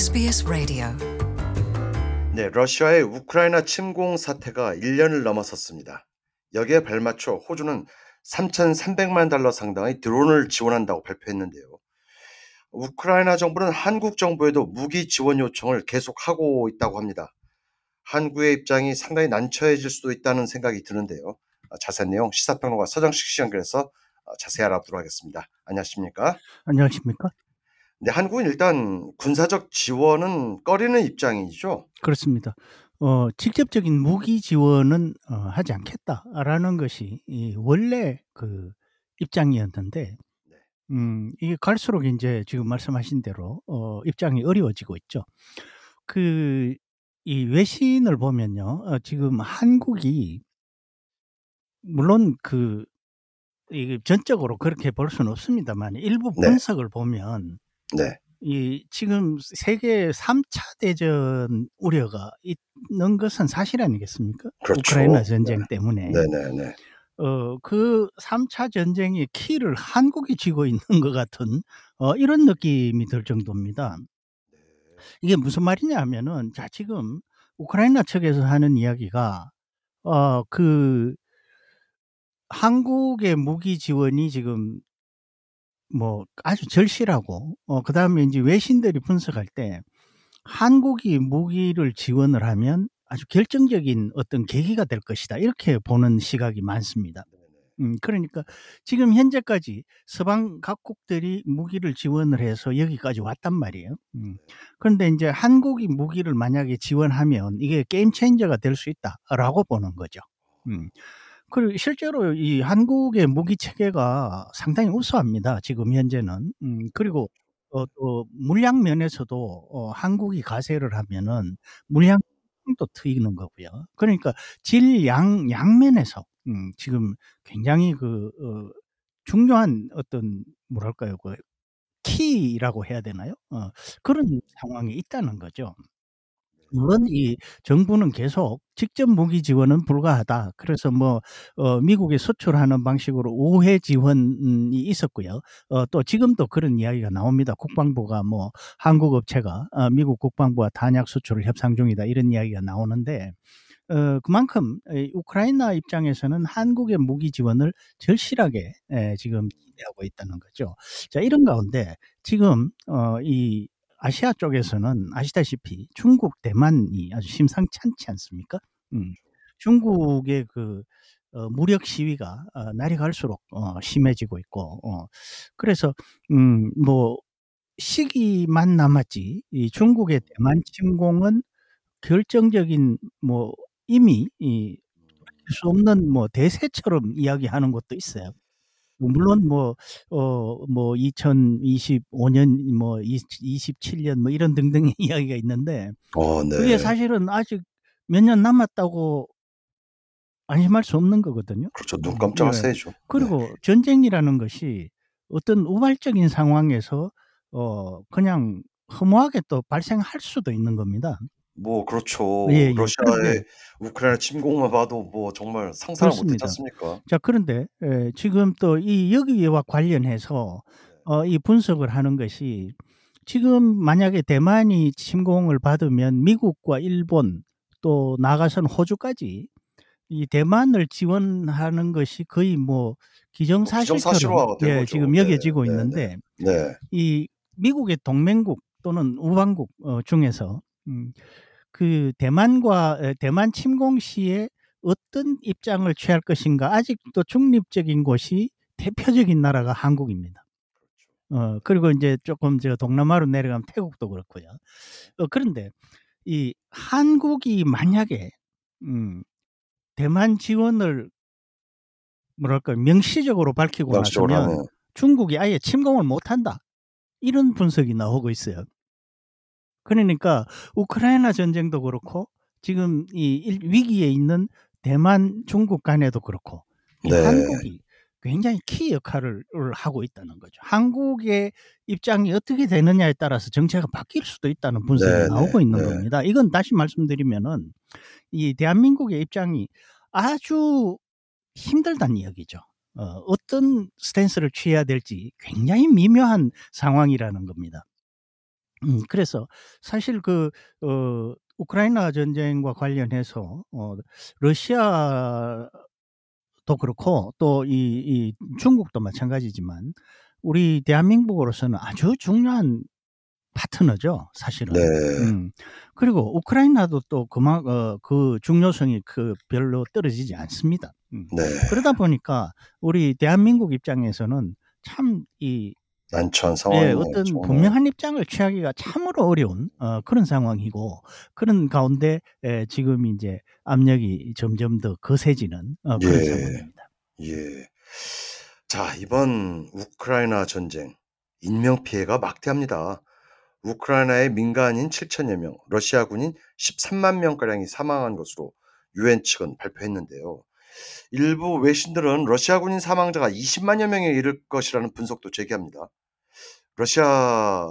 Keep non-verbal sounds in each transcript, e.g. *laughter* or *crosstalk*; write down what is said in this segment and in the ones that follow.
SBS Radio. 네, 러시아의 우크라이나 침공 사태가 1년을 넘어섰습니다. 여기에 발맞춰 호주는 3,300만 달러 상당의 드론을 지원한다고 발표했는데요. 우크라이나 정부는 한국 정부에도 무기 지원 요청을 계속하고 있다고 합니다. 한국의 입장이 상당히 난처해질 수도 있다는 생각이 드는데요. 아, 자세한 내용 시사평론가 서정식 씨 연결해서 어, 자세히 알아보도록 하겠습니다. 안녕하십니까? 안녕하십니까? 네, 한국은 일단 군사적 지원은 꺼리는 입장이죠. 그렇습니다. 어, 직접적인 무기 지원은 어, 하지 않겠다라는 것이 이 원래 그 입장이었는데, 네. 음, 이게 갈수록 이제 지금 말씀하신 대로 어, 입장이 어려워지고 있죠. 그 이 외신을 보면요, 어, 지금 한국이 물론 그 이게 전적으로 그렇게 볼 수는 없습니다만 일부 네. 분석을 보면 네, 이 지금 세계 3차 대전 우려가 있는 것은 사실 아니겠습니까? 그렇죠. 우크라이나 전쟁 때문에. 네, 네, 네. 어, 그 3차 전쟁의 키를 한국이 쥐고 있는 것 같은 어, 이런 느낌이 들 정도입니다. 이게 무슨 말이냐 하면은 자 지금 우크라이나 측에서 하는 이야기가 어, 그 한국의 무기 지원이 지금 뭐 아주 절실하고 어 그다음에 이제 외신들이 분석할 때 한국이 무기를 지원을 하면 아주 결정적인 어떤 계기가 될 것이다. 이렇게 보는 시각이 많습니다. 음 그러니까 지금 현재까지 서방 각국들이 무기를 지원을 해서 여기까지 왔단 말이에요. 음. 그런데 이제 한국이 무기를 만약에 지원하면 이게 게임 체인저가 될 수 있다라고 보는 거죠. 음. 그리고 실제로 이 한국의 무기 체계가 상당히 우수합니다. 지금 현재는. 음, 그리고 어, 또 물량 면에서도 어, 한국이 가세를 하면은 물량도 트이는 거고요. 그러니까 질, 양, 양면에서 음, 지금 굉장히 그 어, 중요한 어떤 뭐랄까요, 그 키라고 해야 되나요? 어, 그런 상황이 있다는 거죠. 물론 이 정부는 계속 직접 무기 지원은 불가하다. 그래서 뭐 어, 미국에 수출하는 방식으로 우회 지원이 있었고요. 어, 또 지금도 그런 이야기가 나옵니다. 국방부가 뭐 한국 업체가 어, 미국 국방부와 단약 수출을 협상 중이다 이런 이야기가 나오는데 어, 그만큼 이 우크라이나 입장에서는 한국의 무기 지원을 절실하게 에, 지금 기대하고 있다는 거죠. 자 이런 가운데 지금 어, 이 아시아 쪽에서는 아시다시피 중국, 대만이 아주 심상찮지 않습니까? 음. 중국의 그 어, 무력 시위가 어, 날이 갈수록 어, 심해지고 있고, 어, 그래서 음, 뭐 시기만 남았지 이 중국의 대만 침공은 결정적인 뭐 이미 이, 수 없는 뭐 대세처럼 이야기하는 것도 있어요. 물론 뭐, 어, 뭐, 2025년, 뭐, 27년, 뭐, 이런 등등의 *laughs* 이야기가 있는데, 어, 네. 그게 사실은 아직 몇 년 남았다고 안심할 수 없는 거거든요. 그렇죠. 눈 깜짝할 네. 새죠. 그리고 전쟁이라는 것이 어떤 우발적인 상황에서, 어, 그냥 허무하게 또 발생할 수도 있는 겁니다. 뭐 그렇죠. 예, 예. 러시아의 우크라이나 침공만 봐도 뭐 정말 상상을 못했지. 않습니까? 자, 그런데 에, 지금 또 이 여기와 관련해서 어, 이 분석을 하는 것이 지금 만약에 대만이 침공을 받으면 미국과 일본 또 나가선 호주까지 이 대만을 지원하는 것이 거의 뭐 기정사실처럼 기정사실화가 된 예. 지금 네, 여겨지고 네, 있는데 네. 이 미국의 동맹국 또는 우방국 어, 중에서 음, 그 대만과 에, 대만 침공 시에 어떤 입장을 취할 것인가 아직도 중립적인 곳이 대표적인 나라가 한국입니다. 어 그리고 이제 조금 저 동남아로 내려가면 태국도 그렇고요. 어 그런데 이 한국이 만약에 음 대만 지원을 뭐랄까 명시적으로 밝히고 나서면 중국이 아예 침공을 못한다. 이런 분석이 나오고 있어요. 그러니까 우크라이나 전쟁도 그렇고 지금 이 일- 위기에 있는 대만, 중국 간에도 그렇고 이 네. 한국이 굉장히 키 역할을 하고 있다는 거죠. 한국의 입장이 어떻게 되느냐에 따라서 정체가 바뀔 수도 있다는 분석이 네, 나오고 네, 있는 네. 겁니다. 이건 다시 말씀드리면은 이 대한민국의 입장이 아주 힘들다는 이야기죠. 어, 어떤 스탠스를 취해야 될지 굉장히 미묘한 상황이라는 겁니다. 음 그래서 사실 그 어 우크라이나 전쟁과 관련해서 어 러시아도 그렇고 또이 이 중국도 마찬가지지만 우리 대한민국으로서는 아주 중요한 파트너죠 사실은. 네. 음. 그리고 우크라이나도 또 그만 어 그 중요성이 그 별로 떨어지지 않습니다. 음. 네. 그러다 보니까 우리 대한민국 입장에서는 참 이 난처한 상황이 예 어떤 분명한 입장을 취하기가 참으로 어려운 어 그런 상황이고 그런 가운데 예 지금 인제 압력이 점점 더 거세지는 어 그런 예. 상황입니다. 예. 자 이번 우크라이나 전쟁 인명 피해가 막대합니다. 우크라이나의 민간인 7천여 명, 러시아군인 13만 명 가량이 사망한 것으로 유엔 측은 발표했는데요. 일부 외신들은 러시아 군인 사망자가 20만여 명에 이를 것이라는 분석도 제기합니다. 러시아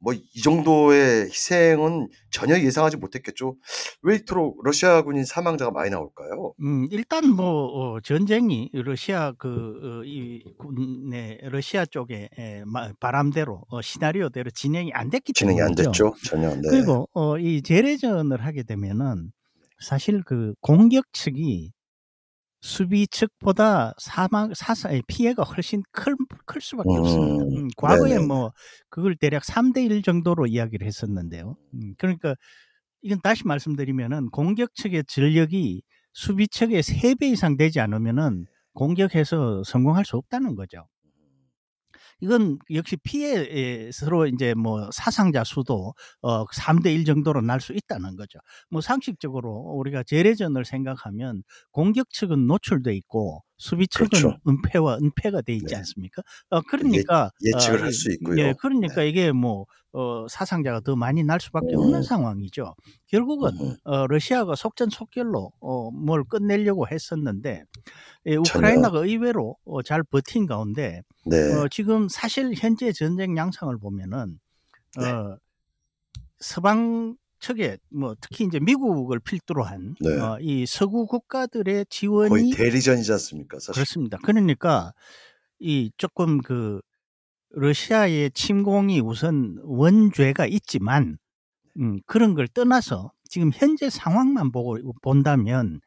뭐 이 정도의 희생은 전혀 예상하지 못했겠죠. 왜 이토록 러시아 군인 사망자가 많이 나올까요? 음 일단 뭐 어 전쟁이 러시아 그어이 군의 러시아 쪽에 에마 바람대로 어 시나리오대로 진행이 안 됐기 진행이 안 때문이죠. 됐죠. 전혀. 네. 그리고 어 이 재래전을 하게 되면은 사실 그 공격 측이 수비 측보다 사망 사사 이 피해가 훨씬 클 클 수밖에 없습니다. 음. 음 과거에 네네. 뭐 그걸 대략 3대 1 정도로 이야기를 했었는데요. 음 그러니까 이건 다시 말씀드리면은 공격 측의 전력이 수비 측의 3배 이상 되지 않으면은 공격해서 성공할 수 없다는 거죠. 이건 역시 피해에 서로 인제 뭐 사상자 수도 어 3대 1 정도로 날 수 있다는 거죠. 뭐 상식적으로 우리가 재래전을 생각하면 공격 측은 노출돼 있고 수비 측은 그렇죠. 은폐와 은폐가 돼 있지 네. 않습니까? 어 그러니까 예 예측을 어할이수 있고요. 예 네. 그러니까 이게 뭐 어 사상자가 더 많이 날 수밖에 없는 음. 상황이죠. 결국은. 어 러시아가 속전속결로 어 뭘 끝내려고 했었는데 예 전혀 우크라이나가 의외로 어 잘 버틴 가운데 네. 어 지금 사실 현재 전쟁 양상을 보면은 네. 어 서방 측에 뭐 특히 인제 미국을 필두로 한 네. 어이 서구 국가들의 거의 지원이 대리전이지 않습니까 사실. 그렇습니다. 그러니까 이 쪼끔 그 러시아의 침공이 우선 원죄가 있지만 음 그런 걸 떠나서 지금 현재 상황만 보고 본다면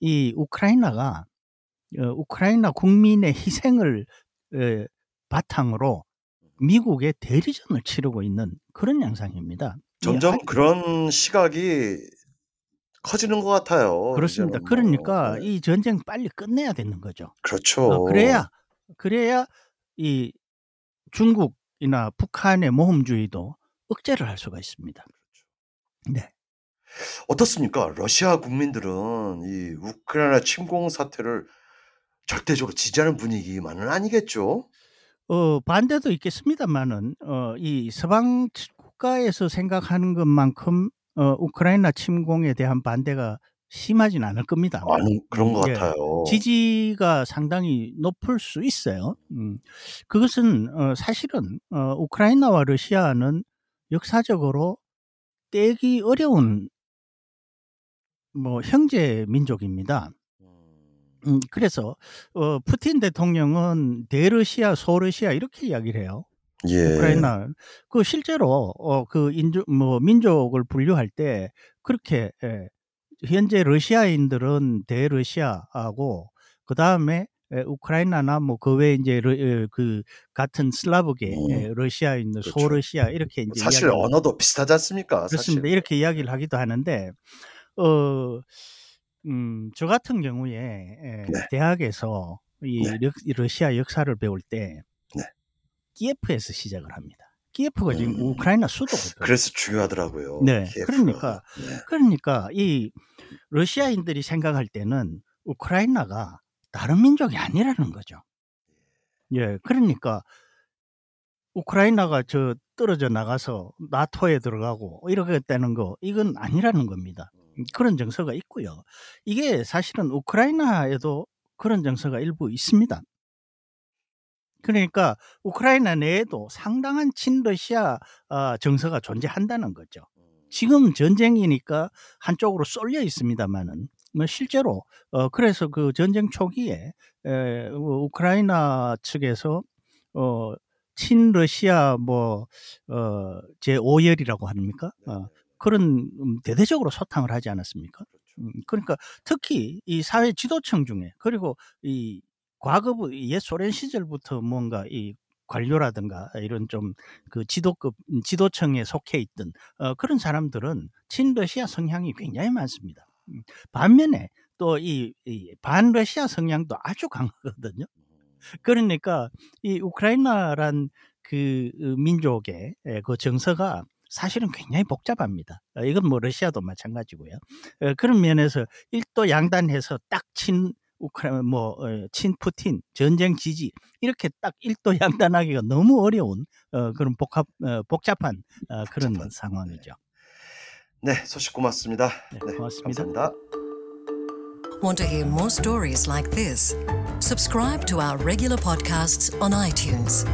이 우크라이나가 어 우크라이나 국민의 희생을 에 바탕으로 미국의 대리전을 치르고 있는 그런 양상입니다. 이 점점 아 그런 시각이 커지는 것 같아요. 그렇습니다. 이제는 뭐. 그러니까 네. 이 전쟁 빨리 끝내야 되는 거죠. 어 그렇죠. 그래야 그래야 이 중국이나 북한의 모험주의도 억제를 할 수가 있습니다. 네. 어떻습니까? 러시아 국민들은 이 우크라이나 침공 사태를 절대적으로 지지하는 분위기만은 아니겠죠? 어 반대도 있겠습니다마는 어이 서방 측 국가에서 생각하는 것만큼 어 우크라이나 침공에 대한 반대가 심하진 않을 겁니다. 아니 그런 음것 예. 같아요. 지지가 상당히 높을 수 있어요. 음. 그것은 어 사실은 어 우크라이나와 러시아는 역사적으로 떼기 어려운 뭐 형제 민족입니다. 음 그래서 어 푸틴 대통령은 대러시아, 소러시아 이렇게 이야기를 해요. 예. 우크라이나 그 실제로 어그 인조 뭐 민족을 분류할 때 그렇게 예 현재 러시아인들은 대러시아하고 그 다음에 예 우크라이나나 뭐 그 외에 인제 러어그 같은 슬라브계 음. 예 러시아인들, 그렇죠. 소러시아 이렇게 인제 사실 언어도 비슷하지 않습니까? 사실. 그렇습니다. 이렇게 이야기를 하기도 하는데 어 음 저 같은 경우에 예 네. 대학에서 이 네. 러시아 역사를 배울 때 네. 키예프에서 시작을 합니다. 키예프가 지금 음. 우크라이나 수도거든요. 그래서 중요하더라고요. 네. 키예프가. 그러니까 네. 그러니까 이 러시아인들이 생각할 때는 우크라이나가 다른 민족이 아니라는 거죠. 예. 그러니까 우크라이나가 저 떨어져 나가서 나토에 들어가고 이러겠다는 거 이건 아니라는 겁니다. 음 그런 정서가 있고요. 이게 사실은 우크라이나에도 그런 정서가 일부 있습니다. 그러니까 우크라이나 내에도 상당한 친러시아 아 정서가 존재한다는 거죠. 지금 전쟁이니까 한쪽으로 쏠려 있습니다마는 뭐 실제로 어 그래서 그 전쟁 초기에 에우 우크라이나 측에서 어 친러시아 뭐 어, 제 5열이라고 합니까? 어, 그런 음, 대대적으로 소탕을 하지 않았습니까? 그렇죠. 음, 그러니까 특히 이 사회 지도층 중에 그리고 이 과거부 옛 소련 시절부터 뭔가 이 관료라든가 이런 좀 그 지도급 음, 지도층에 속해 있던 어, 그런 사람들은 친러시아 성향이 굉장히 많습니다. 음, 반면에 또 이 반러시아 성향도 아주 강하거든요. 음. 그러니까 이 우크라이나란 그 어, 민족의 예, 그 정서가 사실은 굉장히 복잡합니다. 어, 이건 뭐 러시아도 마찬가지고요. 어, 그런 면에서 일도 양단해서 딱 친 우크라이나 뭐 어, 친푸틴 전쟁 지지 이렇게 딱 일도 *laughs* 양단하기가 너무 어려운 어, 그런 복합 어, 복잡한 어, 그런 복잡한, 상황이죠. 네, 소식 고맙습니다. 네, 네, 고맙습니다. 감사합니다. Want to hear more stories like this? Subscribe to our regular podcasts on iTunes.